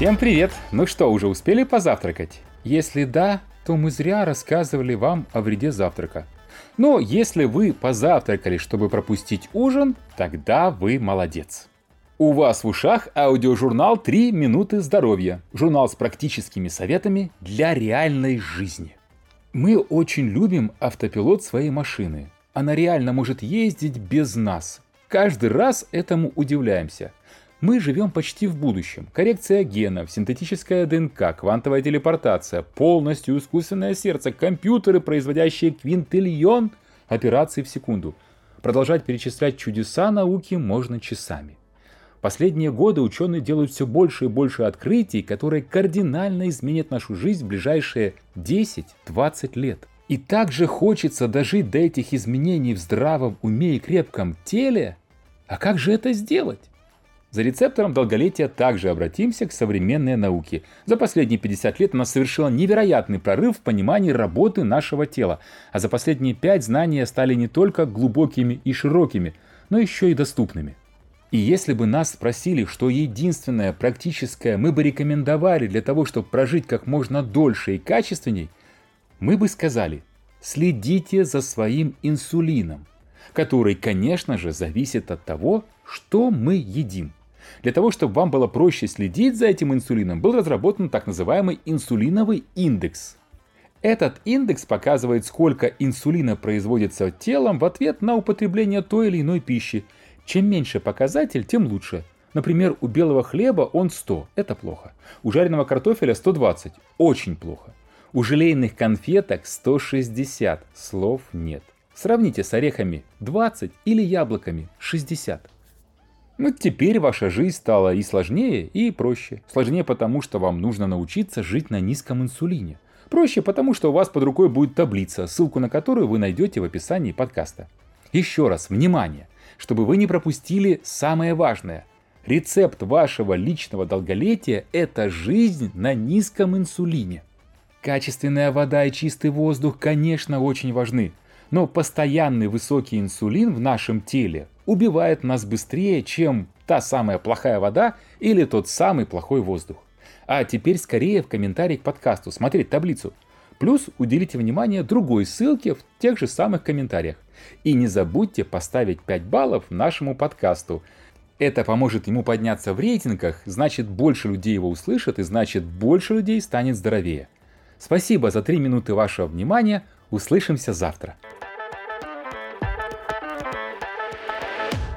Всем привет! Ну что, уже успели позавтракать? Если да, то мы зря рассказывали вам о вреде завтрака. Но если вы позавтракали, чтобы пропустить ужин, тогда вы молодец. У вас в ушах аудиожурнал «3 минуты здоровья». Журнал с практическими советами для реальной жизни. Мы очень любим автопилот своей машины. Она реально может ездить без нас. Каждый раз этому удивляемся. Мы живем почти в будущем. Коррекция генов, синтетическая ДНК, квантовая телепортация, полностью искусственное сердце, компьютеры, производящие квинтиллион операций в секунду. Продолжать перечислять чудеса науки можно часами. Последние годы ученые делают все больше и больше открытий, которые кардинально изменят нашу жизнь в ближайшие 10-20 лет. И также хочется дожить до этих изменений в здравом уме и крепком теле. А как же это сделать? За рецептором долголетия также обратимся к современной науке. За последние 50 лет она совершила невероятный прорыв в понимании работы нашего тела. А за последние 5 знания стали не только глубокими и широкими, но еще и доступными. И если бы нас спросили, что единственное практическое мы бы рекомендовали для того, чтобы прожить как можно дольше и качественней, мы бы сказали, следите за своим инсулином, который, конечно же, зависит от того, что мы едим. Для того, чтобы вам было проще следить за этим инсулином, был разработан так называемый инсулиновый индекс. Этот индекс показывает, сколько инсулина производится телом в ответ на употребление той или иной пищи – чем меньше показатель, тем лучше. Например, у белого хлеба он 100, это плохо. У жареного картофеля 120, очень плохо. У желейных конфеток 160, слов нет. Сравните с орехами 20 или яблоками 60. Ну, теперь ваша жизнь стала и сложнее, и проще. Сложнее потому, что вам нужно научиться жить на низком инсулине. Проще потому, что у вас под рукой будет таблица, ссылку на которую вы найдете в описании подкаста. Еще раз, внимание! чтобы вы не пропустили самое важное. Рецепт вашего личного долголетия – это жизнь на низком инсулине. Качественная вода и чистый воздух, конечно, очень важны, но постоянный высокий инсулин в нашем теле убивает нас быстрее, чем та самая плохая вода или тот самый плохой воздух. А теперь скорее в комментарии к подкасту смотреть таблицу – Плюс уделите внимание другой ссылке в тех же самых комментариях. И не забудьте поставить 5 баллов нашему подкасту. Это поможет ему подняться в рейтингах, значит больше людей его услышат и значит больше людей станет здоровее. Спасибо за 3 минуты вашего внимания. Услышимся завтра.